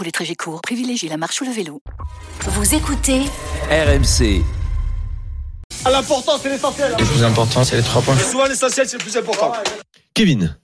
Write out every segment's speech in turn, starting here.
Pour les trajets courts, privilégiez la marche ou le vélo. Vous écoutez RMC. L'important, c'est l'essentiel. Le plus important, c'est les trois points. Souvent, l'essentiel, c'est le plus important. Kevin.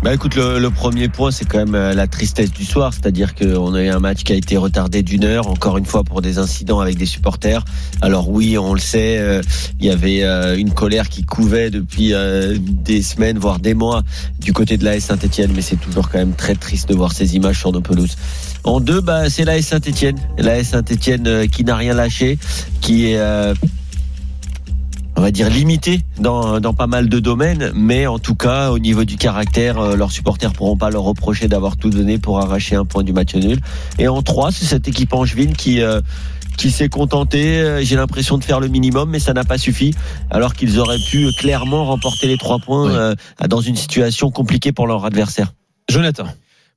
Bah écoute, le, le premier point, c'est quand même euh, la tristesse du soir, c'est-à-dire qu'on a eu un match qui a été retardé d'une heure, encore une fois pour des incidents avec des supporters. Alors oui, on le sait, euh, il y avait euh, une colère qui couvait depuis des semaines, voire des mois, du côté de l'AS Saint-Etienne, mais c'est toujours quand même très triste de voir ces images sur nos pelouses. En deux, bah, c'est l'AS Saint-Etienne, l'AS Saint-Etienne qui n'a rien lâché, qui est on va dire limité dans, dans pas mal de domaines, mais en tout cas au niveau du caractère, euh, leurs supporters pourront pas leur reprocher d'avoir tout donné pour arracher un point du match nul. Et en trois, c'est cette équipe angevine qui euh, qui s'est contentée, euh, j'ai l'impression de faire le minimum, mais ça n'a pas suffi, alors qu'ils auraient pu clairement remporter les trois points dans une situation compliquée pour leur adversaire. Jonathan.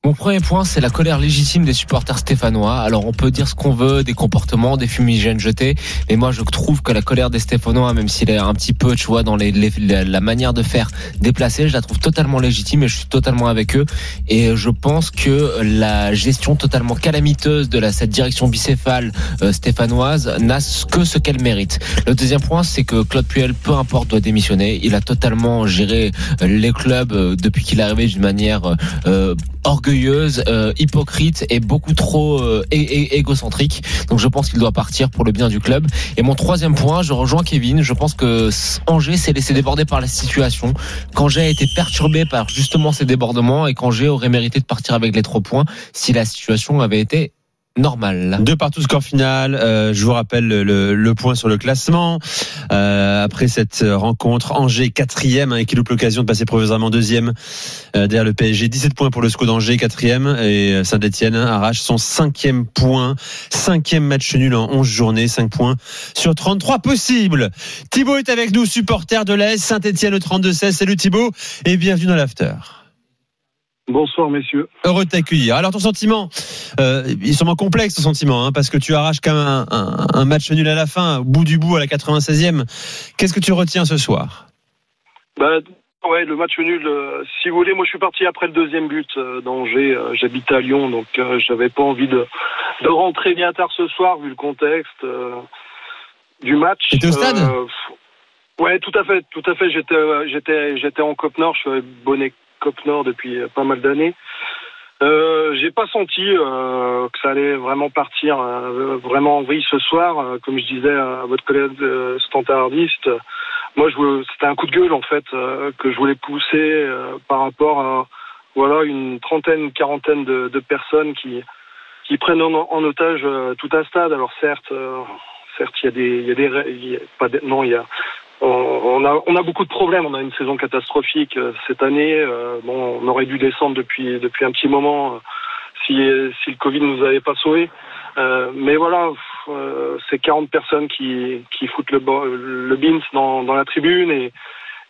Mon premier point, c'est la colère légitime des supporters stéphanois. Alors, on peut dire ce qu'on veut, des comportements, des fumigènes jetés, mais moi, je trouve que la colère des stéphanois, même s'il est un petit peu, tu vois, dans la manière de faire déplacer, je la trouve totalement légitime et je suis totalement avec eux. Et je pense que la gestion totalement calamiteuse de cette direction bicéphale euh, stéphanoise n'a que ce qu'elle mérite. Le deuxième point, c'est que Claude Puel, peu importe, doit démissionner. Il a totalement géré euh, les clubs euh, depuis qu'il est arrivé d'une manière orgueilleuse euh, hypocrite et beaucoup trop euh, égocentrique. Donc je pense qu'il doit partir pour le bien du club. Et mon troisième point, je rejoins Kevin. Je pense que Angers s'est laissé déborder par la situation. Qu'Angers a été perturbé par justement ces débordements et qu'Angers aurait mérité de partir avec les trois points si la situation avait été normal. Deux partout score final. Euh, je vous rappelle le, point sur le classement. Euh, après cette rencontre, Angers quatrième hein, et qui loupe l'occasion de passer provisoirement deuxième euh, derrière le PSG. 17 points pour le SCO d'Angers, quatrième et Saint-Etienne arrache son cinquième point. Cinquième match nul en 11 journées, 5 points sur 33 possibles. Thibaut est avec nous, supporter de l'AS Saint-Etienne au 32-16. Salut Thibaut et bienvenue dans l'after. Bonsoir messieurs. Heureux de t'accueillir. Alors ton sentiment, euh, il est sûrement complexe ton sentiment, hein, parce que tu arraches quand même un, match nul à la fin, au bout du bout à la 96e. Qu'est-ce que tu retiens ce soir? Bah, ouais, le match nul. Euh, si vous voulez, moi je suis parti après le deuxième but euh, d'Angers. J'habite à Lyon, donc j'avais pas envie de, de, rentrer bien tard ce soir vu le contexte du match. T'étais au stade? Ouais, tout à fait, tout à fait. J'étais, j'étais, j'étais en Cop Nord. Je suis bonnet Cop Nord depuis pas mal d'années. Euh, j'ai pas senti euh, que ça allait vraiment partir euh, vraiment en vrille ce soir, euh, comme je disais à votre collègue standardiste. Moi, c'était un coup de gueule en fait que je voulais pousser par rapport à voilà une trentaine, quarantaine de, de personnes qui qui prennent en, otage tout un stade. Alors certes, certes, il y a des, il y a des, pas non, il y a on a, on a beaucoup de problèmes. On a une saison catastrophique euh, cette année. Euh, bon, on aurait dû descendre depuis, depuis un petit moment euh, si, le Covid nous avait pas sauvés. mais voilà, c'est 40 personnes qui, qui foutent le, le dans, la tribune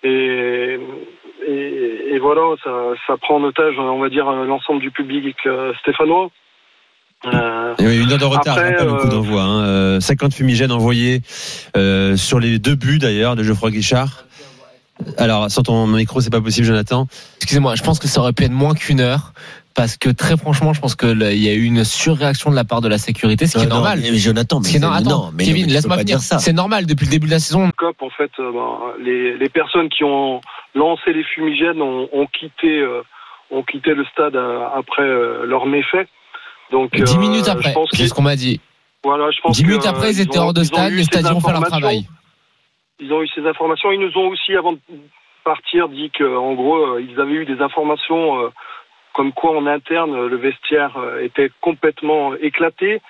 et, voilà, ça, ça prend en otage, on va dire, l'ensemble du public stéphanois. Euh, une heure de retard, après, pas beaucoup d'envoi. Hein. 50 euh, fumigènes envoyés euh, sur les deux buts d'ailleurs de Geoffroy Guichard. Alors, sans ton micro, c'est pas possible, Jonathan. Excusez-moi, je pense que ça aurait pu être moins qu'une heure. Parce que très franchement, je pense qu'il y a eu une surréaction de la part de la sécurité, ce qui est normal. Mais Jonathan, mais non, mais Kevin, laisse-moi dire ça. C'est normal depuis le début de la saison. En fait, ben, les, les, personnes qui ont lancé les fumigènes ont, ont quitté, ont quitté le stade après leur méfait. Donc, 10 minutes euh, après, c'est ce qu'on m'a dit. Voilà, je pense 10 minutes après, ils, étaient hors de stade, les stades ont fait leur travail. Ils ont eu ces informations. Ils nous ont aussi, avant de partir, dit qu'en gros, euh, ils avaient eu des informations euh, comme quoi en interne, le vestiaire était complètement éclaté.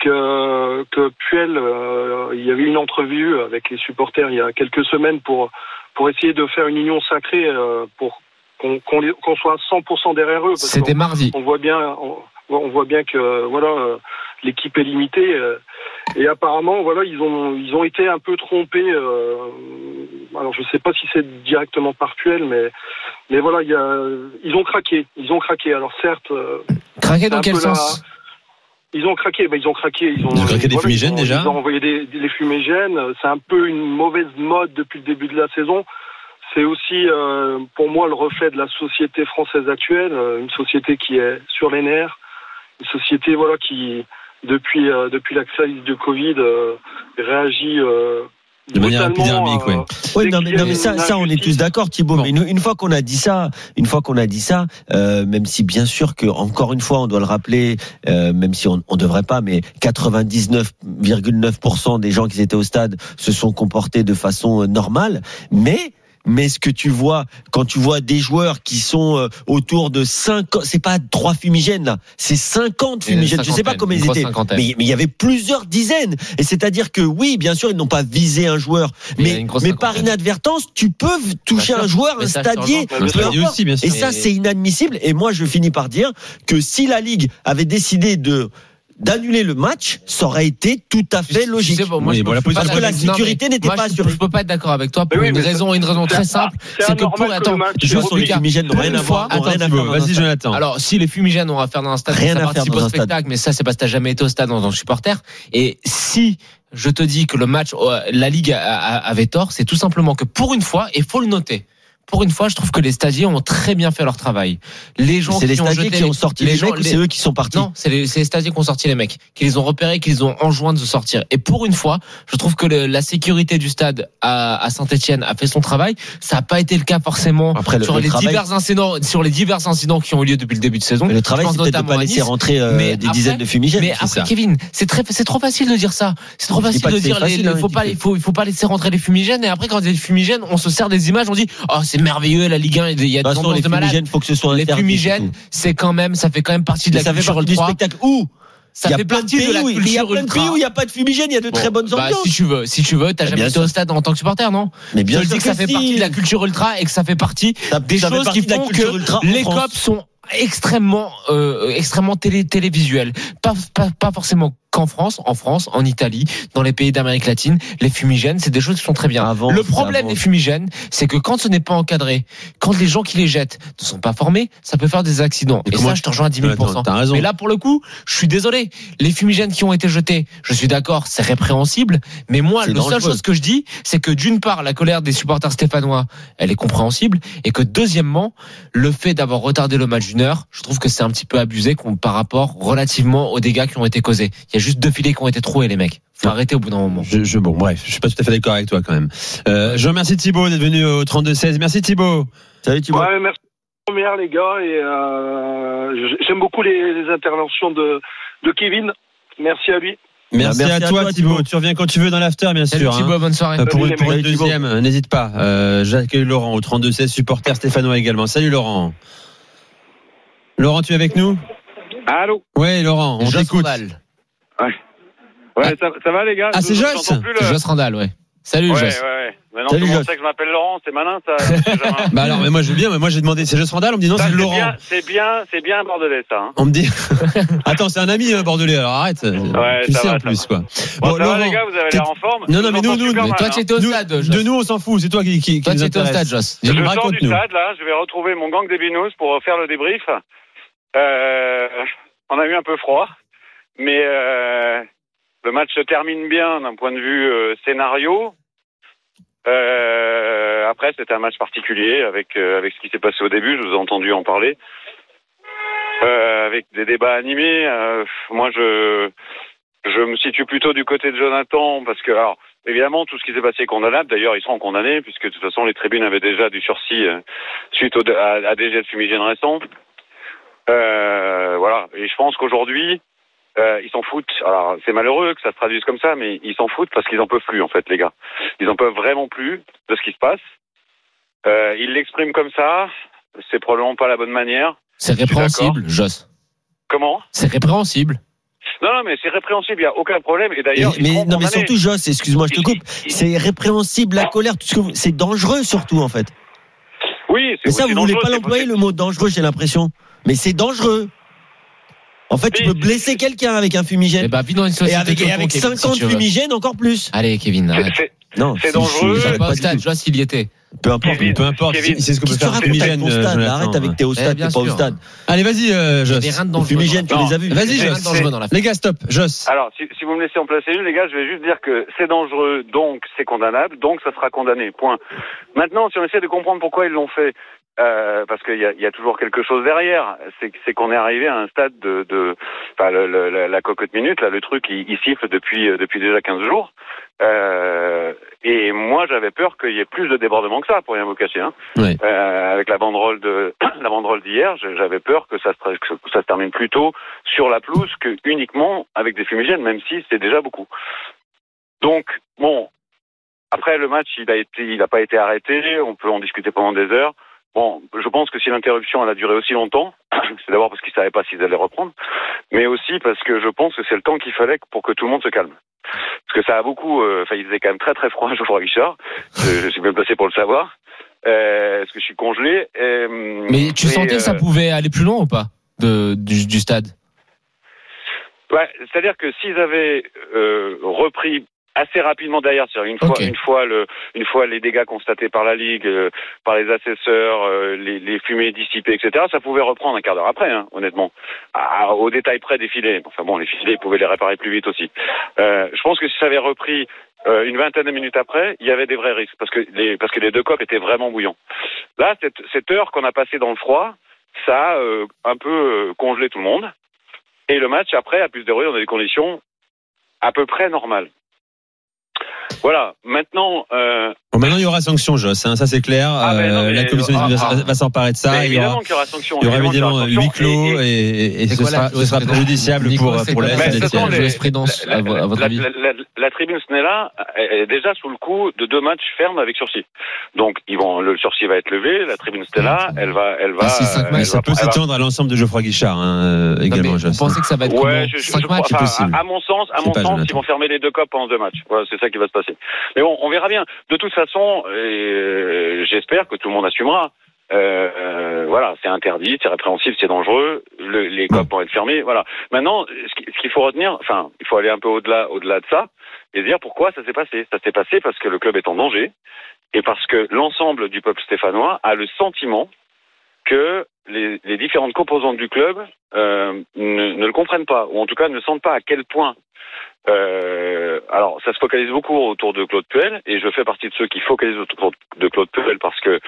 Que, que Puel, il y avait une entrevue avec les supporters il y a quelques semaines pour, pour essayer de faire une union sacrée pour qu'on soit 100% derrière eux. C'était mardi. On voit bien, on voit bien que voilà, euh, l'équipe est limitée. euh, et apparemment, voilà, ils ont ils ont été un peu trompés. euh, alors, je sais pas si c'est directement par Puel, mais mais voilà, il y a, ils ont craqué. Ils ont craqué. Alors certes. euh, Craqué dans quel la- sens? Ils ont craqué, ben ils ont craqué. Ils ont, Ils ont craqué des voilà, fumigènes, ils ont- déjà Ils ont envoyé des, fumigènes. C'est un peu une mauvaise mode depuis le début de la saison. C'est aussi, euh, pour moi, le reflet de la société française actuelle, euh, une société qui est sur les nerfs, une société voilà qui, depuis euh, depuis la crise du Covid, euh, réagit euh, De manière épidermique, euh, ouais. Oui, non, mais, non, mais ça, ça, on est tous d'accord, Thibault. Mais une, une fois qu'on a dit ça, une fois qu'on a dit ça, euh, même si bien sûr que encore une fois, on doit le rappeler, euh, même si on, on devrait pas, mais 99,9% des gens qui étaient au stade se sont comportés de façon euh, normale. Mais mais ce que tu vois quand tu vois des joueurs qui sont euh, autour de 50, c'est pas trois fumigènes là, c'est 50 Une fumigènes. Je sais pas combien ils étaient, mais mais il y avait plusieurs dizaines. Et c'est-à-dire que oui, bien sûr, ils n'ont pas visé un joueur, mais, mais par inadvertance, tu peux toucher un joueur, un stadier. Et ça, c'est inadmissible. Et moi, je finis par dire que si la Ligue avait décidé de d'annuler le match, ça aurait été tout à fait logique. moi, Oui, bon, peux- la Parce que la sécurité n'était pas assurée. Je peux pas être d'accord avec toi pour oui, une raison, une raison très simple. c'est que pour, attends, je que les fumigènes n'ont rien à voir. Vas-y. Jonathan. Alors, si les fumigènes ont à faire dans un stade, Rien ça à faire participe au spectacle, mais ça, c'est parce que t'as jamais été au stade en tant que supporter. Et si je te dis que le match, euh, la Ligue avait tort, c'est tout simplement que pour une fois, et faut le noter, pour une fois, je trouve que les stadiers ont très bien fait leur travail. Les gens C'est les qui ont qui les- ont sorti les gens- mecs ou c'est eux qui sont partis Non, c'est les, les stadiers qui ont sorti les mecs, qui les ont repérés, qui les ont enjoints de sortir. Et pour une fois, je trouve que le- la sécurité du stade à, à Saint-Etienne a fait son travail. Ça n'a pas été le cas forcément Après, le- sur le les travail- divers incidents, sur les divers incidents qui ont eu lieu depuis le début de saison. Mais le travail, c'est peut-être de pas à laisser Nice. rentrer euh, Mais des après- dizaines de fumigènes. Mais après, ça. Kevin, c'est très, c'est trop facile de dire ça. C'est trop facile de dire, les- hein, il faut pas, il faut, il faut pas laisser rentrer les fumigènes. Et après, quand il y a des fumigènes, on se sert des images, on dit, oh, c'est merveilleux, la Ligue 1, il y a De des ambiances les de fumigènes, faut que ce soit Les fumigènes, c'est quand même, ça fait quand même partie de la ça fait culture partie du ultra. spectacle où Ça fait plein de partie de la où il y a culture plein de pays où il n'y a pas de fumigène, il y a de très Bon, bonnes bah, ambiances. si tu veux, si tu veux, t'as Mais jamais été au stade en tant que supporter, non? Mais bien Je sûr dis que ça fait si. partie de la culture ultra et que ça fait partie Ça- des ça choses partie qui de la font culture que les copes sont extrêmement, euh, extrêmement télé, télévisuels. Pas, pas, pas forcément qu'en France, en France, en Italie, dans les pays d'Amérique latine, les fumigènes, c'est des choses qui sont très bien. Avant, le problème des fumigènes, c'est que quand ce n'est pas encadré, quand les gens qui les jettent ne sont pas formés, ça peut faire des accidents. Et comment ça, je te rejoins à 10 000 Jonathan, T'as raison. mais là, pour le coup, je suis désolé. Les fumigènes qui ont été jetés, je suis d'accord, c'est répréhensible. Mais moi, la seule chose que je dis, c'est que d'une part, la colère des supporters stéphanois, elle est compréhensible. Et que deuxièmement, le fait d'avoir retardé le match d'une heure, je trouve que c'est un petit peu abusé par rapport relativement aux dégâts qui ont été causés. Il y a juste deux filets qui ont été troués, les mecs. Faut arrêter au bout d'un moment. Je, je- bon, bref, je suis pas tout à fait d'accord avec toi quand même. Euh, je remercie Thibaut d'être venu au 32-16. Merci Thibaut. Salut Thibaut. Ouais, merci première les gars et euh, j'aime beaucoup les, les interventions de, de Kevin. Merci à lui. Merci, Merci à, à toi, toi, Thibaut. Thibaut. Tu reviens quand tu veux dans l'after, bien Salut sûr. hein. Thibaut, bonne soirée. Euh, Pour pour Thibaut. deuxième, n'hésite pas. Euh, J'accueille Laurent au 32-16, supporter stéphanois également. Salut Laurent. Laurent, tu es avec nous? Allô? Ouais, Laurent, on t'écoute. Ouais, ça, ça va les gars? Ah, c'est Joss le- C'est Joss Randall, ouais. Salut, Ouais, ouais, Joss. ouais. Maintenant, Salut, tout le monde Joss. sait que je m'appelle Laurent, c'est malin ça. Bah alors, mais moi je veux bien, mais moi j'ai demandé, c'est Joss Randall, on me dit non, c'est Laurent. c'est bien, c'est bien bordelais ça. Hein. On me dit. Attends, c'est un ami euh, bordelais, alors arrête. Ouais, tu ça sais va, en plus, quoi. Bon, Bon, ça va Laurent, les gars, vous avez l'air en forme? Non, non, mais nous, nous, mais toi, hein. tu étais au stade, Joss. de nous, on s'en fout, c'est toi qui, qui, qui Toi, nous étais au stade, Joss. Je sors du stade là, je vais retrouver mon gang des binous pour faire le débrief. Euh, on a eu un peu froid, mais euh, le match se termine bien d'un point de vue euh, scénario. Euh, après, c'était un match particulier avec euh, avec ce qui s'est passé au début. Je vous ai entendu en parler. Euh, avec des débats animés. euh, moi, je je me situe plutôt du côté de Jonathan parce que alors évidemment tout ce qui s'est passé est condamnable. D'ailleurs, ils seront condamnés puisque de toute façon les tribunes avaient déjà du sursis euh, suite au, à, à des jets de fumigène récents. Voilà. Et je pense qu'aujourd'hui, euh, ils s'en foutent. Alors, c'est malheureux que ça se traduise comme ça, mais ils s'en foutent parce qu'ils en peuvent plus, en fait, les gars. Ils en peuvent vraiment plus de ce qui se passe. Euh, ils l'expriment comme ça. C'est probablement pas la bonne manière. C'est répréhensible, Joss. Comment? C'est répréhensible. Non, non, mais c'est répréhensible. Il y a aucun problème. Et d'ailleurs, mais non, mais surtout Joss, excuse-moi, je te coupe. C'est répréhensible la colère, c'est dangereux surtout en fait. Oui, c'est Mais ça, vous voulez dangereux, pas l'employer le mot dangereux, j'ai l'impression. Mais c'est dangereux. En fait, tu peux blesser quelqu'un avec un Eh fumigène. bah, vis dans une Et société avec, et avec con, Kevin, 50 si tu veux. fumigènes, encore plus. Allez, Kevin, arrête. Non, C'est dangereux. Je pas au stade, je vois s'il y était. Peu importe. Kevin, Peu importe, Kevin, c'est ce que peut faire fumigène. Jonathan. Arrête avec t'es au Eh, stade, bien t'es pas au stade. Allez, vas-y, euh, Joss. fumigènes, tu Non. les as vus. Vas-y, Joss. Les gars, stop. Joss. Alors, si, si vous me laissez en placer une, les gars, je vais juste dire que c'est dangereux, donc c'est condamnable, donc ça sera condamné. Point. Maintenant, si on essaie de comprendre pourquoi ils l'ont fait, euh, parce qu'il y a, il y a toujours quelque chose derrière, c'est qu'on est arrivé à un stade de, de enfin, le, le- la, la cocotte minute, là, le truc, il, il siffle depuis euh, depuis déjà 15 jours. Euh, et moi, j'avais peur qu'il y ait plus de débordements que ça, pour rien vous cacher. Hein. Euh, avec la banderole de la banderole d'hier, j'avais peur que ça, se, que ça se termine plus tôt sur la pelouse que uniquement avec des fumigènes, même si c'est déjà beaucoup. Donc bon, après le match, il a été, il n'a pas été arrêté. On peut en discuter pendant des heures. Bon, je pense que si l'interruption elle a duré aussi longtemps, c'est d'abord parce qu'ils savaient pas s'ils allaient reprendre, mais aussi parce que je pense que c'est le temps qu'il fallait pour que tout le monde se calme. Parce que ça a beaucoup, euh, enfin, il faisait quand même très très froid Geoffroy Richard. Je, je suis bien placé pour le savoir. Euh, parce que je suis congelé. euh, Mais tu et, sentais que ça euh, pouvait aller plus loin ou pas de, du, du stade? Ouais, c'est-à-dire que s'ils avaient euh, repris assez rapidement derrière, c'est-à-dire une fois, Ok. une fois le, une fois les dégâts constatés par la ligue, euh, par les assesseurs, euh, les, les fumées dissipées, etc., ça pouvait reprendre un quart d'heure après, hein, honnêtement, À- au détail près des filets. Enfin bon, les filets, ils pouvaient les réparer plus vite aussi. Euh, je pense que si ça avait repris euh, une vingtaine de minutes après, il y avait des vrais risques parce que les, parce que les deux copes étaient vraiment bouillants. Là, cette, cette heure qu'on a passée dans le froid, ça a euh, un peu euh, congelé tout le monde. Et le match, après, a pu se dérouler dans des conditions à peu près normales. Voilà. Maintenant, euh, Bon, maintenant, il y aura sanction, Joss. hein, ça, c'est clair. Ah, mais non, Euh, mais- la commission ah, va, ah. va s'emparer de ça. Il y aura, évidemment qu'il y aura sanction. il y aura évidemment huis clos Et- et- et, et ce quoi sera, ce sera préjudiciable pour, pour la jurisprudence, la, à vo- à votre la- avis la- la- la tribune Snella est déjà sous le coup de deux matchs fermes avec sursis. Donc, ils vont, le sursis va être levé, la tribune Stella, elle va, elle va. Ah, euh, matchs, elle Ça peut s'étendre à l'ensemble de Geoffroy Guichard hein, également, Joss. Vous pensez que ça va être Ouais, je, je, 5 je matchs possible. à, mon sens, à mon ils vont fermer les deux copes pendant deux matchs. Voilà, c'est ça qui va se passer. Mais bon, on verra bien. De toute façon, euh, j'espère que tout le monde assumera. Euh, euh, voilà, c'est interdit, c'est répréhensible, c'est dangereux. Le- les copes vont être fermés. Voilà. Maintenant, ce qui- ce qu'il faut retenir, enfin, il faut aller un peu au-delà, de ça, et dire pourquoi ça s'est passé. Ça s'est passé parce que le club est en danger et parce que l'ensemble du peuple stéphanois a le sentiment que les, différentes composantes du club ne le comprennent pas, ou en tout cas ne sentent pas à quel point. Euh, alors, ça se focalise beaucoup autour de Claude Puel, et je fais partie de ceux qui focalisent autour de Claude Puel parce que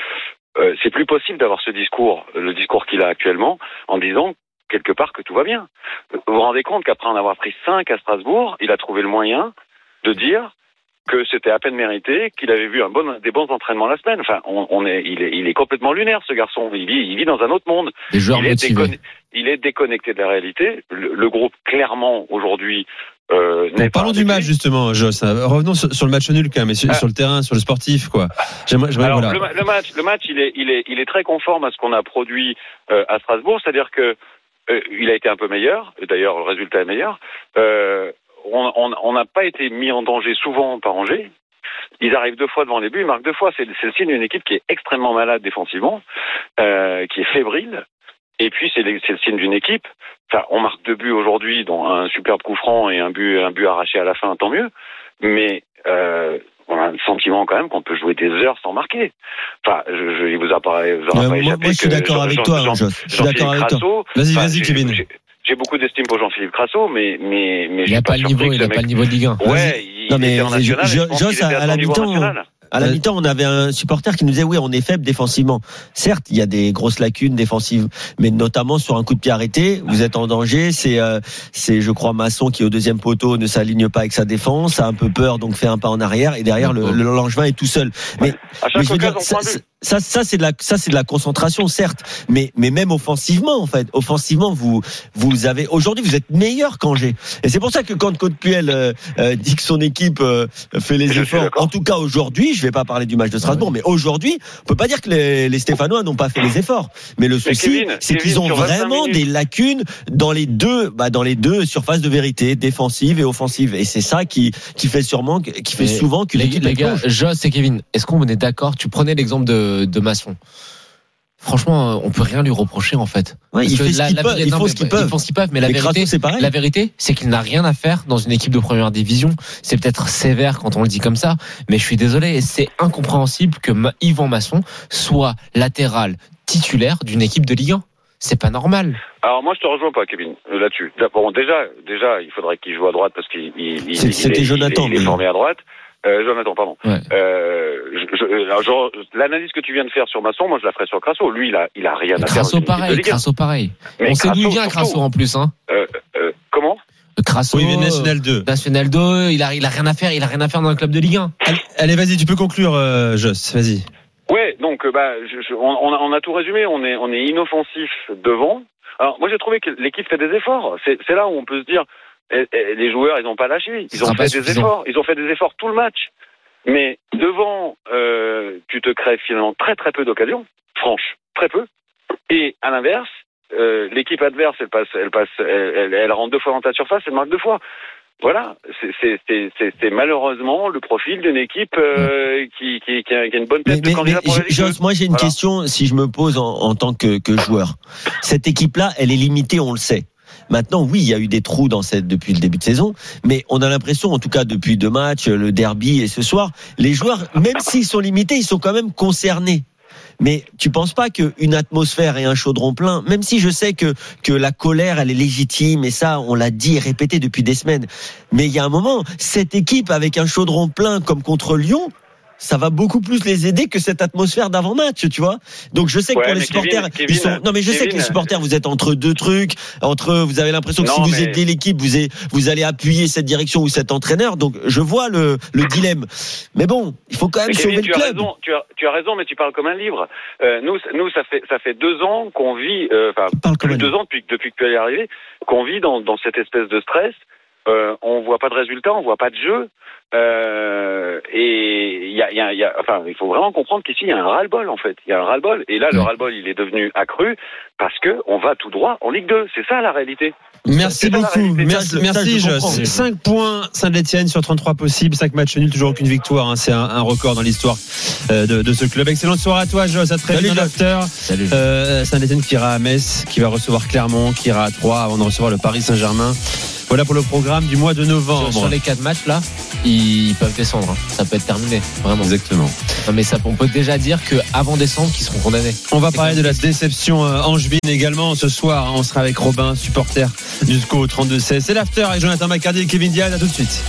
euh, c'est plus possible d'avoir ce discours, le discours qu'il a actuellement, en disant quelque part que tout va bien. Vous vous rendez compte qu'après en avoir pris 5 à Strasbourg, il a trouvé le moyen de dire que c'était à peine mérité, qu'il avait vu un bon, des bons entraînements la semaine. Enfin, on, on est, il, est, il est complètement lunaire, ce garçon. Il vit, il vit dans un autre monde. Il, est il est déconnecté de la réalité. Le, le groupe, clairement, aujourd'hui, euh, n'est parlons du match justement, Joss. Euh, Revenons sur, sur le match nul quand même, et sur, Ah. sur le terrain, sur le sportif, quoi. J'aimerais, j'aimerais- Alors, voilà. le, ma- le match, le match, il est, il est, il est très conforme à ce qu'on a produit euh, à Strasbourg, c'est-à-dire que euh, il a été un peu meilleur. et D'ailleurs, le résultat est meilleur. On n'a pas été mis en danger souvent par Angers. Ils arrivent deux fois devant les buts, ils marquent deux fois. C'est le signe d'une équipe qui est extrêmement malade défensivement, qui est fébrile. Et puis c'est le signe d'une équipe. Enfin, on marque deux buts aujourd'hui, dont un superbe coup franc et un but, un but arraché à la fin, tant mieux. Mais euh, on a le sentiment quand même qu'on peut jouer des heures sans marquer. Enfin, je, je, il vous a pas, vous aura Euh, pas moi, échappé moi, je suis d'accord avec Jean- toi, Jean-. Je suis d'accord avec toi. Vas-y, vas-y, j'ai- Kevin. j'ai- beaucoup d'estime pour Jean-Philippe Crasso, mais mais mais Il n'a pas le niveau, il n'a pas le niveau de Ligue 1. Ouais, il mais était en national, je- et je pense Joss, à la mi-temps. À la mi-temps, on avait un supporter qui nous disait oui, on est faible défensivement. Certes, il y a des grosses lacunes défensives, mais notamment sur un coup de pied arrêté, vous êtes en danger. C'est, euh, c'est, je crois, Masson qui au deuxième poteau ne s'aligne pas avec sa défense, a un peu peur, donc fait un pas en arrière, et derrière le, le Langevin est tout seul. Mais, À chaque dire. Ça, ça, c'est de la, ça, c'est de la concentration, certes, mais, mais même offensivement, en fait, offensivement, vous, vous avez aujourd'hui, vous êtes meilleur qu'Angers, et c'est pour ça que quand Côte Puel euh, euh, dit que son équipe euh, fait les Je efforts, en tout cas aujourd'hui, je vais pas parler du match de Strasbourg, mais aujourd'hui, on peut pas dire que les, les Stéphanois n'ont pas fait les efforts. Mais le souci, c'est qu'ils ont sur 25 vraiment des lacunes dans les deux, bah, dans les deux surfaces de vérité, défensive et offensive. Et c'est ça qui, qui fait sûrement, qui fait Mais souvent qu'une les, équipe les gars. Joss et Kevin, est-ce qu'on est d'accord? Tu prenais l'exemple de, de Masson. franchement, euh, on peut rien lui reprocher en fait. Ouais, Parce il que fait ce la- qu'il la peut, vérité- ils non, font mais ce qu'ils Ils peuvent. font ce qu'ils peuvent, mais la Mais vérité, c'est pareil. la vérité, c'est qu'il n'a rien à faire dans une équipe de première division. C'est peut-être sévère quand on le dit comme ça, mais je suis désolé, c'est incompréhensible que Ma- Yvan Masson soit latéral titulaire d'une équipe de Ligue 1. C'est pas normal. Alors moi je te rejoins pas Kevin euh, là-dessus. D'abord déjà déjà il faudrait qu'il joue à droite parce qu'il il, il- c'était est- Jonathan, il est, formé à droite. Euh, Jonathan pardon. Ouais. Euh, je- je- l'analyse que tu viens de faire sur Masson, moi je la ferai sur Crasso. Lui il a il a rien à faire. Crasso pareil. Crasso pareil. Mais on sait d'où il vient. Crasso en plus, hein. Euh, euh, comment? Crasso. Oui, il est National 2. National 2, il a, il a rien à faire, il a rien à faire dans un club de Ligue 1. Allez, allez, vas-y, tu peux conclure, euh, Joss. Vas-y. Ouais, donc euh, bah, je- je- on, on a, on a tout résumé. On est, on est inoffensif devant. Alors moi j'ai trouvé que l'équipe fait des efforts. C'est c'est là où on peut se dire, les joueurs ils n'ont pas lâché. Ils ont fait des efforts. Ils ont fait des efforts tout le match. Mais devant, euh, tu te crées finalement très très peu d'occasions, franches, très peu. Et à l'inverse, euh, l'équipe adverse, elle passe, elle passe, elle, elle, elle rentre deux fois dans ta surface, elle marque deux fois. Voilà, c'est- malheureusement le profil d'une équipe euh, qui, qui, qui, a, une bonne Mais, tête de candidat mais pour la Ligue Joss, 2. moi j'ai une Voilà. question si je me pose en, en tant que, que joueur. Cette équipe-là, elle est limitée, on le sait. Maintenant, oui, il y a eu des trous dans cette depuis le début de saison, mais on a l'impression, en tout cas depuis deux matchs, le derby et ce soir, les joueurs, même s'ils sont limités, ils sont quand même concernés. Mais tu penses pas qu'une atmosphère et un chaudron plein, même si je sais que que la colère elle est légitime et ça on l'a dit et répété depuis des semaines, mais il y a un moment, cette équipe avec un chaudron plein comme contre Lyon, ça va beaucoup plus les aider que cette atmosphère d'avant-match, tu vois. Donc je sais que Ouais, pour les supporters, Kevin, ils sont. Kevin, Non, mais je sais que les supporters, vous êtes entre deux trucs, entre. Vous avez l'impression que si vous mais- aidez l'équipe, vous, avez- vous allez appuyer cette direction ou cet entraîneur. Donc je vois le, le dilemme. Mais bon, il faut quand même Mais sauver le tu as club. raison, tu as, tu as raison, mais tu parles comme un livre. Euh, nous, nous, ça fait, ça fait deux ans qu'on vit, euh, enfin, de deux ans depuis, depuis que tu es arrivé, qu'on vit dans, dans cette espèce de stress. Euh, on voit pas de résultats, on voit pas de jeu. Euh, et il y a, il y a- il y a- enfin, il faut vraiment comprendre qu'ici il y a un ras-le-bol en fait. Il y a un ras-le-bol. Et là, le Ouais. ras-le-bol, il est devenu accru parce que on va tout droit en Ligue 2. C'est ça la réalité. Merci beaucoup. Merci, merci je Joss. comprends. 5 points Saint-Etienne sur 33 possibles. 5 matchs nuls, toujours aucune victoire. hein. C'est un, un record dans l'histoire euh, de, de ce club. Excellente soirée à toi, Joss. À très Salut, vite. Salut. Euh, Saint-Etienne qui ira à Metz, qui va recevoir Clermont, qui ira à Troyes avant de recevoir le Paris Saint-Germain. Voilà pour le programme du mois de novembre. sur les quatre matchs là, ils peuvent descendre. hein. Ça peut être terminé, vraiment. Exactement. Non, mais ça, on peut déjà dire que avant décembre, qu'ils seront condamnés. On va parler de la déception euh, angevine également ce soir. hein. On sera avec Robin, supporter jusqu'au 32-16. C'est l'after avec Jonathan Macardy et Kevin Diaz. À tout de suite.